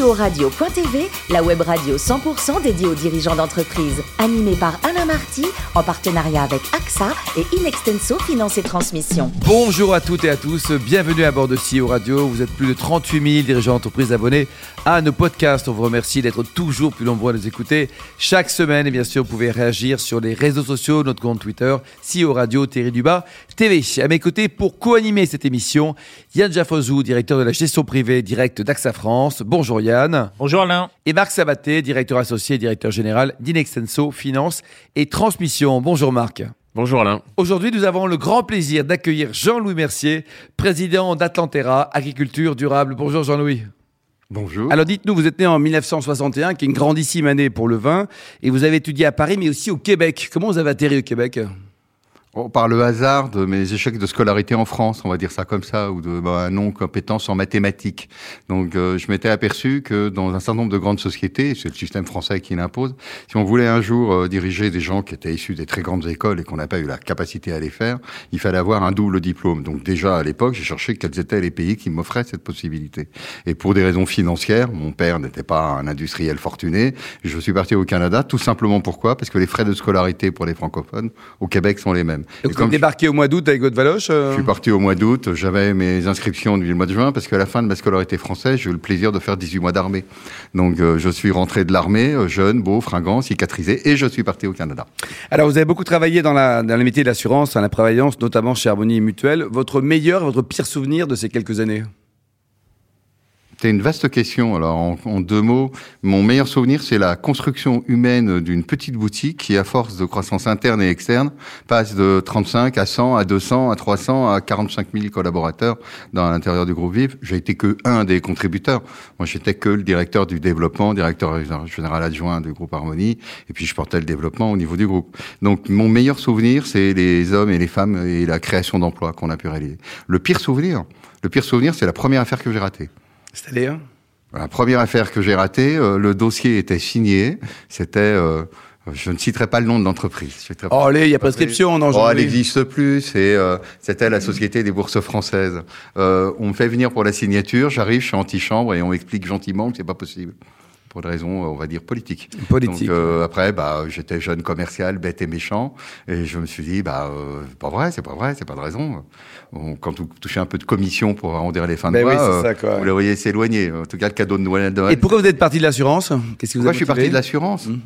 CEO-radio.tv, la web radio 100% dédiée aux dirigeants d'entreprise. Animée par Alain Marty, en partenariat avec AXA et Inextenso Finance et Transmission. Bonjour à toutes et à tous, bienvenue à bord de CEO Radio. Vous êtes plus de 38 000 dirigeants d'entreprise abonnés à nos podcasts. On vous remercie d'être toujours plus nombreux à nous écouter chaque semaine. Et bien sûr, vous pouvez réagir sur les réseaux sociaux, notre compte Twitter, CEO Radio, Thierry Dubas, TV. À mes côtés, pour co-animer cette émission, Yann Jaffozou, directeur de la gestion privée directe d'AXA France. Bonjour Yann. Bonjour Alain. Et Marc Sabaté, directeur associé et directeur général d'Inextenso Finance et Transmission. Bonjour Marc. Bonjour Alain. Aujourd'hui, nous avons le grand plaisir d'accueillir Jean-Louis Mercier, président d'Atlantera Agriculture Durable. Bonjour Jean-Louis. Bonjour. Alors dites-nous, vous êtes né en 1961, qui est une grandissime année pour le vin, et vous avez étudié à Paris, mais aussi au Québec. Comment vous avez atterri au Québec? Oh, par le hasard de mes échecs de scolarité en France, on va dire ça comme ça, ou de bah, non-compétence en mathématiques. Donc, euh, je m'étais aperçu que dans un certain nombre de grandes sociétés, c'est le système français qui l'impose, si on voulait un jour euh, diriger des gens qui étaient issus des très grandes écoles et qu'on n'a pas eu la capacité à les faire, il fallait avoir un double diplôme. Donc, déjà à l'époque, j'ai cherché quels étaient les pays qui m'offraient cette possibilité. Et pour des raisons financières, mon père n'était pas un industriel fortuné, je suis parti au Canada, tout simplement pourquoi? Parce que les frais de scolarité pour les francophones au Québec sont les mêmes. Donc, vous êtes débarqué au mois d'août avec votre valoche euh Je suis parti au mois d'août, j'avais mes inscriptions depuis le mois de juin, parce qu'à la fin de ma scolarité française, j'ai eu le plaisir de faire 18 mois d'armée. Donc euh, je suis rentré de l'armée, euh, jeune, beau, fringant, cicatrisé, et je suis parti au Canada. Alors vous avez beaucoup travaillé dans, la, dans le métier de l'assurance, dans la prévoyance, notamment chez Harmonie Mutuelle. Votre meilleur, votre pire souvenir de ces quelques années? C'est une vaste question. Alors, en, en, deux mots, mon meilleur souvenir, c'est la construction humaine d'une petite boutique qui, à force de croissance interne et externe, passe de 35 à 100, à 200, à 300, à 45 000 collaborateurs dans l'intérieur du groupe Vive. J'ai été que un des contributeurs. Moi, j'étais que le directeur du développement, directeur général adjoint du groupe Harmonie, et puis je portais le développement au niveau du groupe. Donc, mon meilleur souvenir, c'est les hommes et les femmes et la création d'emplois qu'on a pu réaliser. Le pire souvenir, le pire souvenir, c'est la première affaire que j'ai ratée. C'est-à-dire La première affaire que j'ai ratée, euh, le dossier était signé. C'était, euh, je ne citerai pas le nom de l'entreprise. Oh, allez, il y a prescription, non Oh, elle n'existe plus. C'est, euh, c'était la Société des Bourses Françaises. Euh, on me fait venir pour la signature. J'arrive, je suis antichambre et on m'explique gentiment que c'est pas possible pour des raisons, on va dire, politiques. Politique. Donc, euh, après, bah, j'étais jeune commercial, bête et méchant, et je me suis dit, bah, euh, c'est pas vrai, c'est pas vrai, c'est pas de raison. Quand vous touchez un peu de commission pour arrondir les fins de ben mois, oui, euh, ça, quoi. vous le voyez s'éloigner. En tout cas, le cadeau de Noël. Et pourquoi vous êtes parti de l'assurance? Qu'est-ce que vous Moi, je suis parti de l'assurance? Mmh.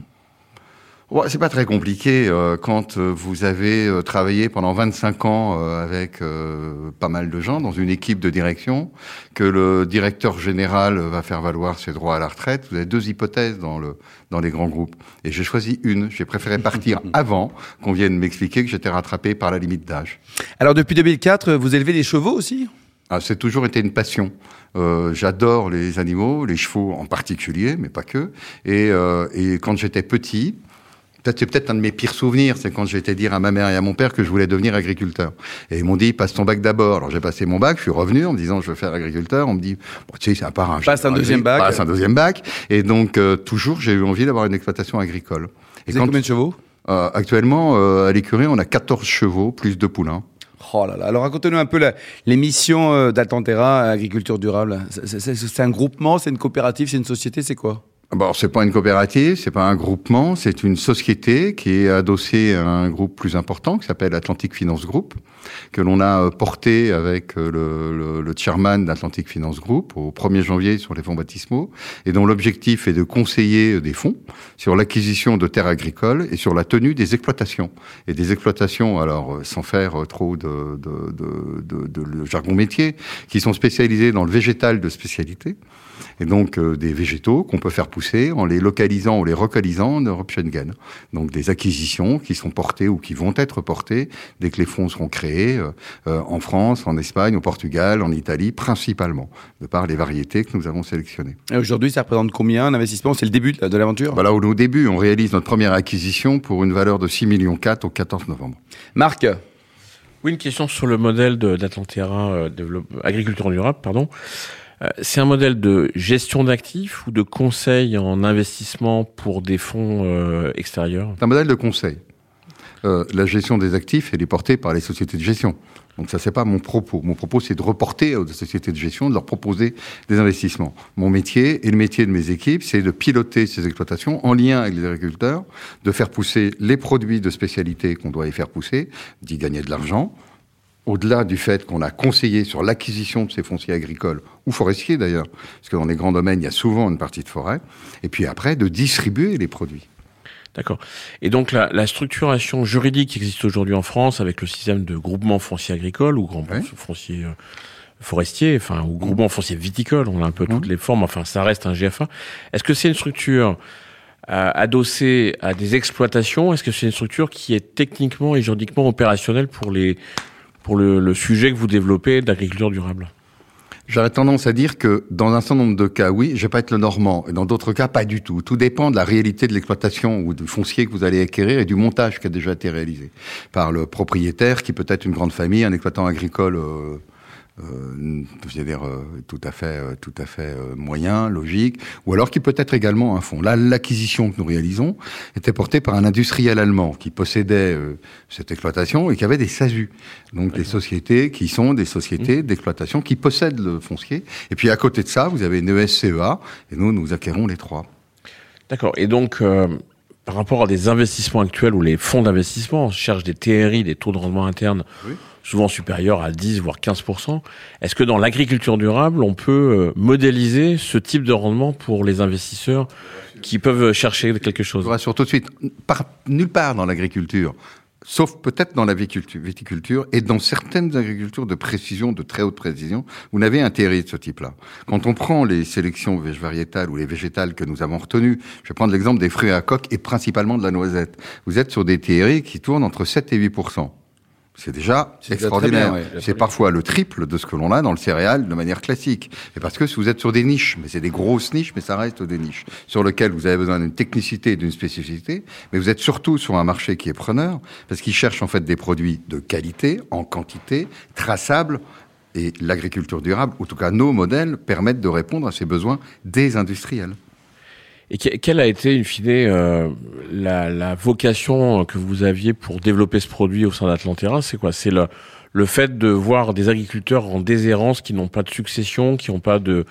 C'est pas très compliqué euh, quand euh, vous avez euh, travaillé pendant 25 ans avec pas mal de gens dans une équipe de direction, que le directeur général va faire valoir ses droits à la retraite. Vous avez deux hypothèses dans le dans les grands groupes, et j'ai choisi une. J'ai préféré partir avant qu'on vienne m'expliquer que j'étais rattrapé par la limite d'âge. Alors depuis 2004, vous élevez des chevaux aussi? Ah, c'est toujours été une passion. Euh, J'adore les animaux, les chevaux en particulier, mais pas que. Et, euh, et quand j'étais petit, Peut-être c'est peut-être un de mes pires souvenirs, c'est quand j'étais dire à ma mère et à mon père que je voulais devenir agriculteur. Et ils m'ont dit passe ton bac d'abord. Alors j'ai passé mon bac, je suis revenu en me disant je veux faire agriculteur. On me dit bon, tu sais c'est un passe un deuxième bac, passe un deuxième bac. Et donc euh, toujours j'ai eu envie d'avoir une exploitation agricole. Et Vous quand, avez combien de chevaux? Euh, Actuellement euh, à l'écurie on a 14 chevaux plus deux poulains. Oh là là. Alors racontez-nous un peu la, les missions euh, d'Altantera Agriculture Durable. C'est un groupement, c'est une coopérative, c'est une société, c'est quoi? Bon, c'est pas une coopérative, c'est pas un groupement, c'est une société qui est adossée à un groupe plus important qui s'appelle Atlantic Finance Group, que l'on a porté avec le, le, chairman d'Atlantic Finance Group au 1er janvier sur les fonds baptismaux, et dont l'objectif est de conseiller des fonds sur l'acquisition de terres agricoles et sur la tenue des exploitations. Et des exploitations, alors sans faire trop de, de, de, de, de jargon métier, qui sont spécialisées dans le végétal de spécialité, et donc euh, des végétaux qu'on peut faire pousser en les localisant ou les relocalisant en Europe Schengen. Donc des acquisitions qui sont portées ou qui vont être portées dès que les fonds seront créés euh, en France, en Espagne, au Portugal, en Italie, principalement, de par les variétés que nous avons sélectionnées. Et aujourd'hui, ça représente combien d'investissement C'est le début de l'aventure? Voilà, Au début, on réalise notre première acquisition pour une valeur de 6 millions 4 au 14 novembre. Marc? Oui, une question sur le modèle d'Atlantera euh, Agriculture durable, pardon. C'est un modèle de gestion d'actifs ou de conseil en investissement pour des fonds euh, extérieurs? C'est un modèle de conseil. euh, la gestion des actifs, elle est portée par les sociétés de gestion. Donc ça, c'est pas mon propos. Mon propos, c'est de reporter aux sociétés de gestion, de leur proposer des investissements. Mon métier et le métier de mes équipes, c'est de piloter ces exploitations en lien avec les agriculteurs, de faire pousser les produits de spécialité qu'on doit y faire pousser, d'y gagner de l'argent, au-delà du fait qu'on a conseillé sur l'acquisition de ces fonciers agricoles, ou forestiers d'ailleurs, parce que dans les grands domaines, il y a souvent une partie de forêt, et puis après, de distribuer les produits. D'accord. Et donc la, la, structuration juridique qui existe aujourd'hui en France avec le système de groupement foncier agricole ou groupement foncier euh, forestier, enfin ou groupement foncier viticole, on a un peu toutes les formes. Enfin, ça reste un GFA. Est-ce que c'est une structure euh, adossée à des exploitations Est-ce que c'est une structure qui est techniquement et juridiquement opérationnelle pour les pour le, le sujet que vous développez d'agriculture durable J'aurais tendance à dire que dans un certain nombre de cas, oui, je vais pas être le normand, et dans d'autres cas, pas du tout. Tout dépend de la réalité de l'exploitation ou du foncier que vous allez acquérir et du montage qui a déjà été réalisé par le propriétaire, qui peut être une grande famille, un exploitant agricole. Euh, euh, je veux dire euh, tout à fait, euh, tout à fait euh, moyen, logique, ou alors qui peut être également un fonds. Là, l'acquisition que nous réalisons était portée par un industriel allemand qui possédait cette exploitation et qui avait des SASU, donc des sociétés qui sont des sociétés mmh. d'exploitation qui possèdent le foncier. Et puis à côté de ça, vous avez une ESCEA, et nous, nous acquérons les trois. D'accord. Et donc par rapport à des investissements actuels où les fonds d'investissement cherchent des TRI, des taux de rendement interne, oui souvent supérieur à 10 voire 15 Est-ce que dans l'agriculture durable, on peut euh, modéliser ce type de rendement pour les investisseurs qui peuvent chercher quelque chose? Rassure tout de suite, par, nulle part dans l'agriculture, sauf peut-être dans la viticulture et dans certaines agricultures de précision, de très haute précision, vous n'avez un TRI de ce type-là. Quand on prend les sélections végétales ou les végétales que nous avons retenues, je vais prendre l'exemple des fruits à coque et principalement de la noisette, vous êtes sur des TRI qui tournent entre 7 et 8 c'est déjà extraordinaire. C'est parfois le triple de ce que l'on a dans le céréal de manière classique. Et parce que si vous êtes sur des niches, mais c'est des grosses niches, mais ça reste des niches, sur lesquelles vous avez besoin d'une technicité et d'une spécificité, mais vous êtes surtout sur un marché qui est preneur, parce qu'il cherche en fait des produits de qualité, en quantité, traçables, et l'agriculture durable, ou en tout cas nos modèles, permettent de répondre à ces besoins des industriels. Et quelle a été, in fine, euh, la, vocation que vous aviez pour développer ce produit au sein d'Atlantera C'est quoi? C'est le, le fait de voir des agriculteurs en déshérence qui n'ont pas de succession, qui n'ont pas de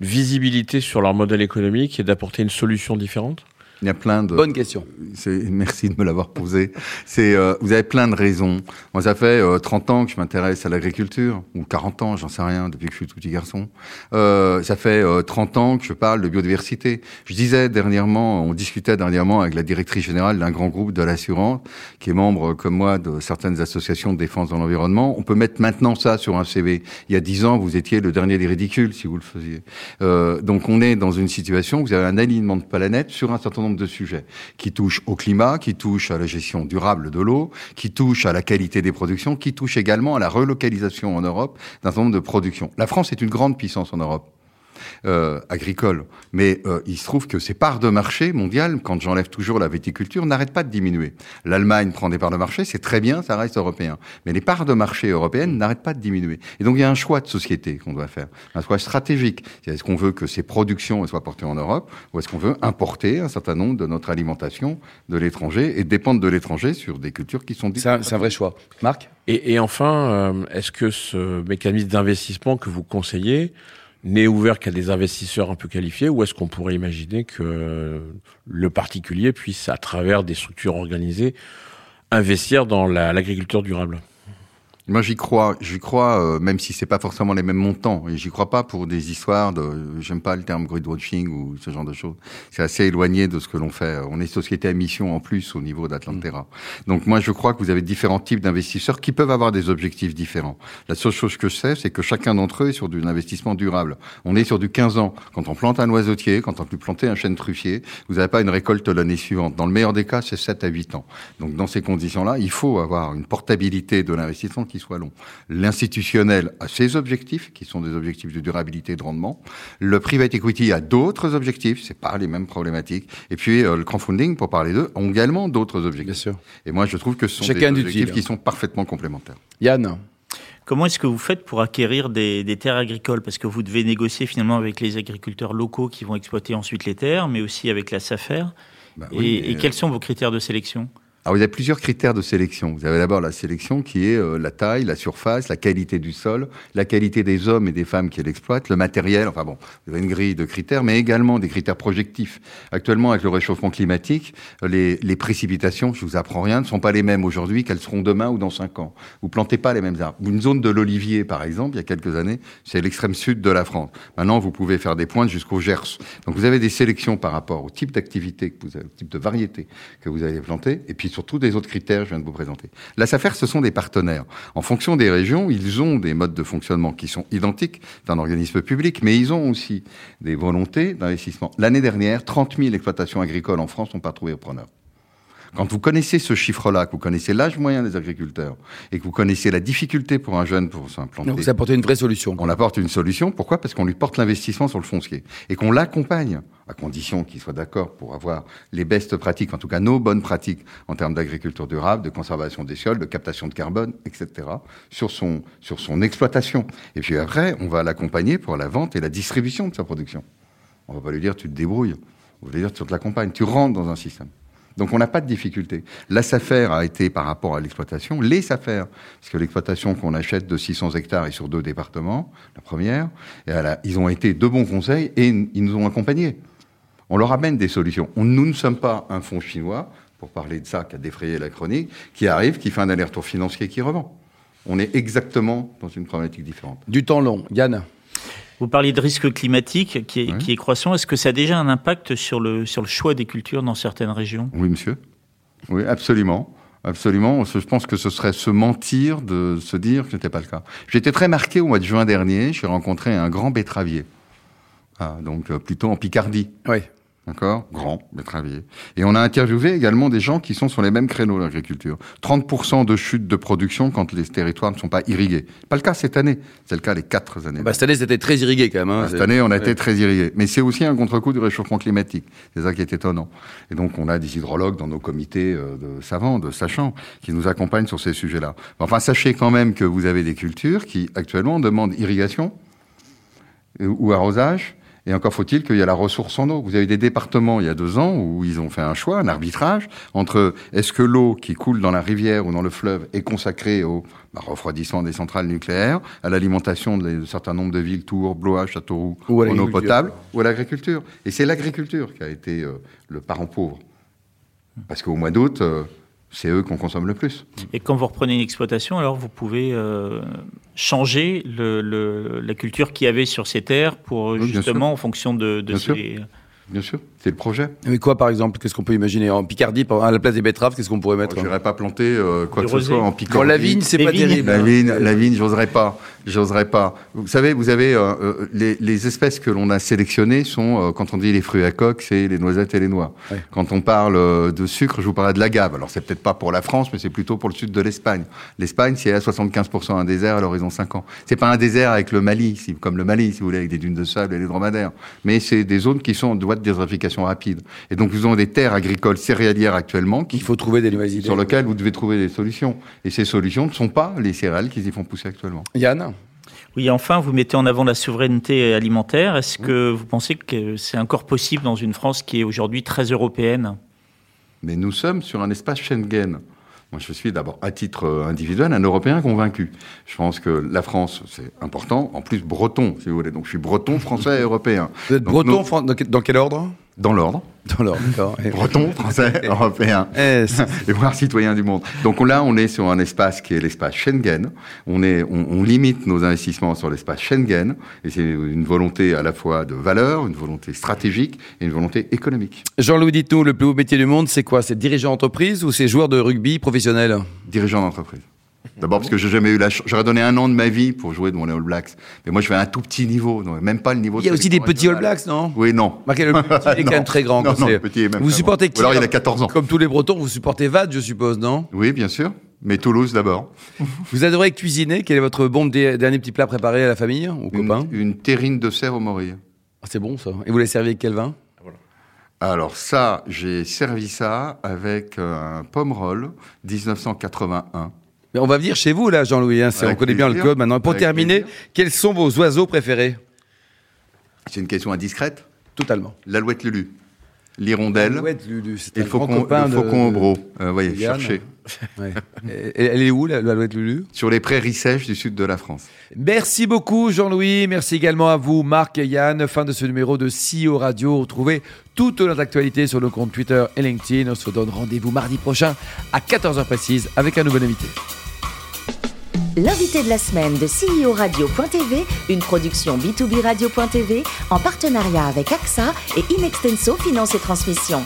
visibilité sur leur modèle économique et d'apporter une solution différente? Il y a plein de. Bonne question. Merci de me l'avoir posé. C'est, euh, vous avez plein de raisons. Moi, ça fait euh, 30 ans que je m'intéresse à l'agriculture, ou 40 ans, j'en sais rien, depuis que je suis tout petit garçon. Euh, ça fait 30 euh, ans que je parle de biodiversité. Je disais dernièrement, on discutait dernièrement avec la directrice générale d'un grand groupe de l'assurance, qui est membre, comme moi, de certaines associations de défense de l'environnement. On peut mettre maintenant ça sur un CV. Il y a 10 ans, vous étiez le dernier des ridicules, si vous le faisiez. Euh, donc, on est dans une situation où vous avez un alignement de planète sur un certain nombre de sujets qui touchent au climat, qui touchent à la gestion durable de l'eau, qui touchent à la qualité des productions, qui touchent également à la relocalisation en Europe d'un certain nombre de productions. La France est une grande puissance en Europe euh, agricole. Mais euh, il se trouve que ces parts de marché mondiales, quand j'enlève toujours la viticulture, n'arrêtent pas de diminuer. L'Allemagne prend des parts de marché, c'est très bien, ça reste européen. Mais les parts de marché européennes n'arrêtent pas de diminuer. Et donc il y a un choix de société qu'on doit faire, un choix stratégique. Est-ce qu'on veut que ces productions soient portées en Europe ou est-ce qu'on veut importer un certain nombre de notre alimentation de l'étranger et dépendre de l'étranger sur des cultures qui sont C'est un, un, vrai choix. Marc? Et, et, enfin, euh, est-ce que ce mécanisme d'investissement que vous conseillez n'est ouvert qu'à des investisseurs un peu qualifiés ou est-ce qu'on pourrait imaginer que le particulier puisse, à travers des structures organisées, investir dans l'agriculture durable? Moi, j'y crois. J'y crois, euh, même si c'est pas forcément les mêmes montants. Et j'y crois pas pour des histoires de. J'aime pas le terme gridwatching ou ce genre de choses. C'est assez éloigné de ce que l'on fait. On est société à mission en plus au niveau d'Atlantera. Donc moi, je crois que vous avez différents types d'investisseurs qui peuvent avoir des objectifs différents. La seule chose que je sais, c'est que chacun d'entre eux est sur un investissement durable. On est sur du 15 ans. Quand on plante un oiseautier, quand on peut planter un chêne truffier, vous n'avez pas une récolte l'année suivante. Dans le meilleur des cas, c'est 7 à 8 ans. Donc dans ces conditions-là, il faut avoir une portabilité de l'investissement soit long. L'institutionnel a ses objectifs, qui sont des objectifs de durabilité et de rendement. Le private equity a d'autres objectifs, c'est pas les mêmes problématiques. Et puis euh, le crowdfunding, pour parler d'eux, ont également d'autres objectifs. Bien sûr. Et moi, je trouve que ce sont des objectifs qui sont parfaitement complémentaires. Yann Comment est-ce que vous faites pour acquérir des, des, terres agricoles? Parce que vous devez négocier finalement avec les agriculteurs locaux qui vont exploiter ensuite les terres, mais aussi avec la SAFER. Bah oui, et, et, quels sont vos critères de sélection? Alors vous avez plusieurs critères de sélection. Vous avez d'abord la sélection qui est euh, la taille, la surface, la qualité du sol, la qualité des hommes et des femmes qui l'exploitent, le matériel. Enfin bon, vous avez une grille de critères, mais également des critères projectifs. Actuellement, avec le réchauffement climatique, les, précipitations, je vous apprends rien, ne sont pas les mêmes aujourd'hui qu'elles seront demain ou dans cinq ans. Vous plantez pas les mêmes arbres. Une zone de l'olivier, par exemple, il y a quelques années, c'est l'extrême sud de la France. Maintenant, vous pouvez faire des pointes jusqu'au Gers. Donc vous avez des sélections par rapport au type d'activité au type de variété que vous avez planté, et puis surtout des autres critères que je viens de vous présenter. La SAFER, ce sont des partenaires. En fonction des régions, ils ont des modes de fonctionnement qui sont identiques d'un organisme public, mais ils ont aussi des volontés d'investissement. L'année dernière, 30 000 exploitations agricoles en France n'ont pas trouvé repreneur. Quand vous connaissez ce chiffre-là, que vous connaissez l'âge moyen des agriculteurs et que vous connaissez la difficulté pour un jeune pour s'implanter. Donc vous apportez une vraie solution. On apporte une solution. Pourquoi? Parce qu'on lui porte l'investissement sur le foncier et qu'on l'accompagne à condition qu'il soit d'accord pour avoir les bestes pratiques, en tout cas nos bonnes pratiques en termes d'agriculture durable, de conservation des sols, de captation de carbone, etc., sur son, sur son exploitation. Et puis après, on va l'accompagner pour la vente et la distribution de sa production. On va pas lui dire tu te débrouilles. On va lui dire tu te l'accompagnes. Tu rentres dans un système. Donc on n'a pas de difficulté. La SAFER a été par rapport à l'exploitation, les SAFER, parce que l'exploitation qu'on achète de 600 hectares est sur deux départements, la première, ils ont été de bons conseils et ils nous ont accompagnés. On leur amène des solutions. On, nous ne sommes pas un fonds chinois, pour parler de ça, qui a défrayé la chronique, qui arrive, qui fait un aller-retour financier, qui revend. On est exactement dans une problématique différente. Du temps long. Yann? Vous parliez de risque climatique qui est, oui. qui est croissant. Est-ce que ça a déjà un impact sur le, sur le choix des cultures dans certaines régions? Oui, monsieur. Oui, absolument. Absolument. Je pense que ce serait se mentir de se dire que ce n'était pas le cas. J'étais très marqué au mois de juin dernier. J'ai rencontré un grand betteravier. Ah, donc euh, plutôt en Picardie. Oui. D'accord? Grand, betteravier. Et on a interviewé également des gens qui sont sur les mêmes créneaux l'agriculture. 30% de chute de production quand les territoires ne sont pas irrigués. Pas le cas cette année. C'est le cas les quatre années. Bah, cette année, c'était très irrigué quand même. Hein. Bah, cette année, on a ouais. été très irrigué. Mais c'est aussi un contre-coup du réchauffement climatique. C'est ça qui est étonnant. Et donc, on a des hydrologues dans nos comités euh, de savants, de sachants, qui nous accompagnent sur ces sujets-là. Enfin, sachez quand même que vous avez des cultures qui, actuellement, demandent irrigation ou arrosage et encore faut-il qu'il y ait la ressource en eau. Vous avez des départements il y a deux ans où ils ont fait un choix, un arbitrage entre est-ce que l'eau qui coule dans la rivière ou dans le fleuve est consacrée au bah, refroidissement des centrales nucléaires, à l'alimentation d'un certain nombre de villes, Tours, Blois, Châteauroux, ou en eau potable, ou à l'agriculture. Et c'est l'agriculture qui a été euh, le parent pauvre. Parce qu'au mois d'août, euh, c'est eux qu'on consomme le plus. Et quand vous reprenez une exploitation, alors vous pouvez euh, changer le, le, la culture qu'il y avait sur ces terres pour Oui, justement en fonction de, ces... Bien sûr, c'est le projet. Mais quoi, par exemple Qu'est-ce qu'on peut imaginer En Picardie, par- à la place des betteraves, qu'est-ce qu'on pourrait mettre Je n'irai pas planter euh, quoi que ce soit en Bon, Picardie. la vigne, c'est pas vignes. terrible. La vigne, la vigne, j'oserais pas. J'oserais pas. Vous savez, vous avez euh, euh, les, les espèces que l'on a sélectionnées sont, euh, quand on dit les fruits à coque, c'est les noisettes et les noix. Ouais. Quand on parle euh, de sucre, je vous parlais de l'agave. Alors c'est peut-être pas pour la France, mais c'est plutôt pour le sud de l'Espagne. L'Espagne, c'est à 75% un désert à l'horizon 5 ans. C'est pas un désert avec le Mali, comme le Mali, si vous voulez, avec des dunes de sable et des dromadaires. Mais c'est des zones qui sont en de désertification rapide. Et donc nous avons des terres agricoles céréalières actuellement qui Il faut trouver des nouvelles idées. sur lesquelles vous devez trouver des solutions. Et ces solutions ne sont pas les céréales qui y font pousser actuellement. Yann Oui, enfin, vous mettez en avant la souveraineté alimentaire. Est-ce que vous pensez que c'est encore possible dans une France qui est aujourd'hui très européenne? Mais nous sommes sur un espace Schengen. Moi, je suis d'abord, à titre euh, individuel, un Européen convaincu. Je pense que la France, c'est important. En plus, breton, si vous voulez. Donc, je suis breton, français et européen. Vous êtes Donc, breton, quel- dans quel ordre? Dans l'ordre. Dans l'ordre, Breton, français, européen. C'est- et voir citoyen du monde. Donc là, on est sur un espace qui est l'espace Schengen. On, est, on, on limite nos investissements sur l'espace Schengen. Et c'est une volonté à la fois de valeur, une volonté stratégique et une volonté économique. Jean-Louis dites-nous, le plus beau métier du monde, c'est quoi? C'est dirigeant d'entreprise ou c'est joueur de rugby professionnel? Dirigeant d'entreprise. D'abord parce que j'ai jamais eu la chance. J'aurais donné un an de ma vie pour jouer devant les All Blacks. Mais moi, je fais un tout petit niveau. Donc même pas le niveau Il y a de aussi des petits All. Blacks, non Oui, non. Marquez le petit, il est quand Non. même très grand. Non, non, petit est même Vous très supportez qui Ou alors, il a 14 ans. Comme tous les Bretons, vous supportez VAD, je suppose, non Oui, bien sûr. Mais Toulouse d'abord. Vous adorez cuisiner. Quel est votre bon dernier petit plat préparé à la famille, aux Une, copains une terrine de cerf au morille. Ah, C'est bon ça. Et vous les servez avec quel vin Alors ça, j'ai servi ça avec un pomme roll 1981. Mais on va venir chez vous là, Jean-Louis. hein, on connaît bien le code maintenant. Pour Avec terminer, plaisir. quels sont vos oiseaux préférés? C'est une question indiscrète. Totalement. L'alouette Lulu. l'hirondelle. Alouette, Lulu, c'est un grand copain faucon de- au bro. Euh, voyez, cherchez. Ouais. Elle est où, la- l'alouette Lulu? Sur les prairies sèches du sud de la France. Merci beaucoup Jean-Louis, merci également à vous Marc et Yann. Fin de ce numéro de CEO Radio. Retrouvez toute notre actualité sur nos comptes Twitter et LinkedIn. On se donne rendez-vous mardi prochain à 14h précise avec un nouvel invité. L'invité de la semaine de CEO Radio.tv, une production B2B Radio.tv en partenariat avec AXA et Inextenso Finance et Transmission.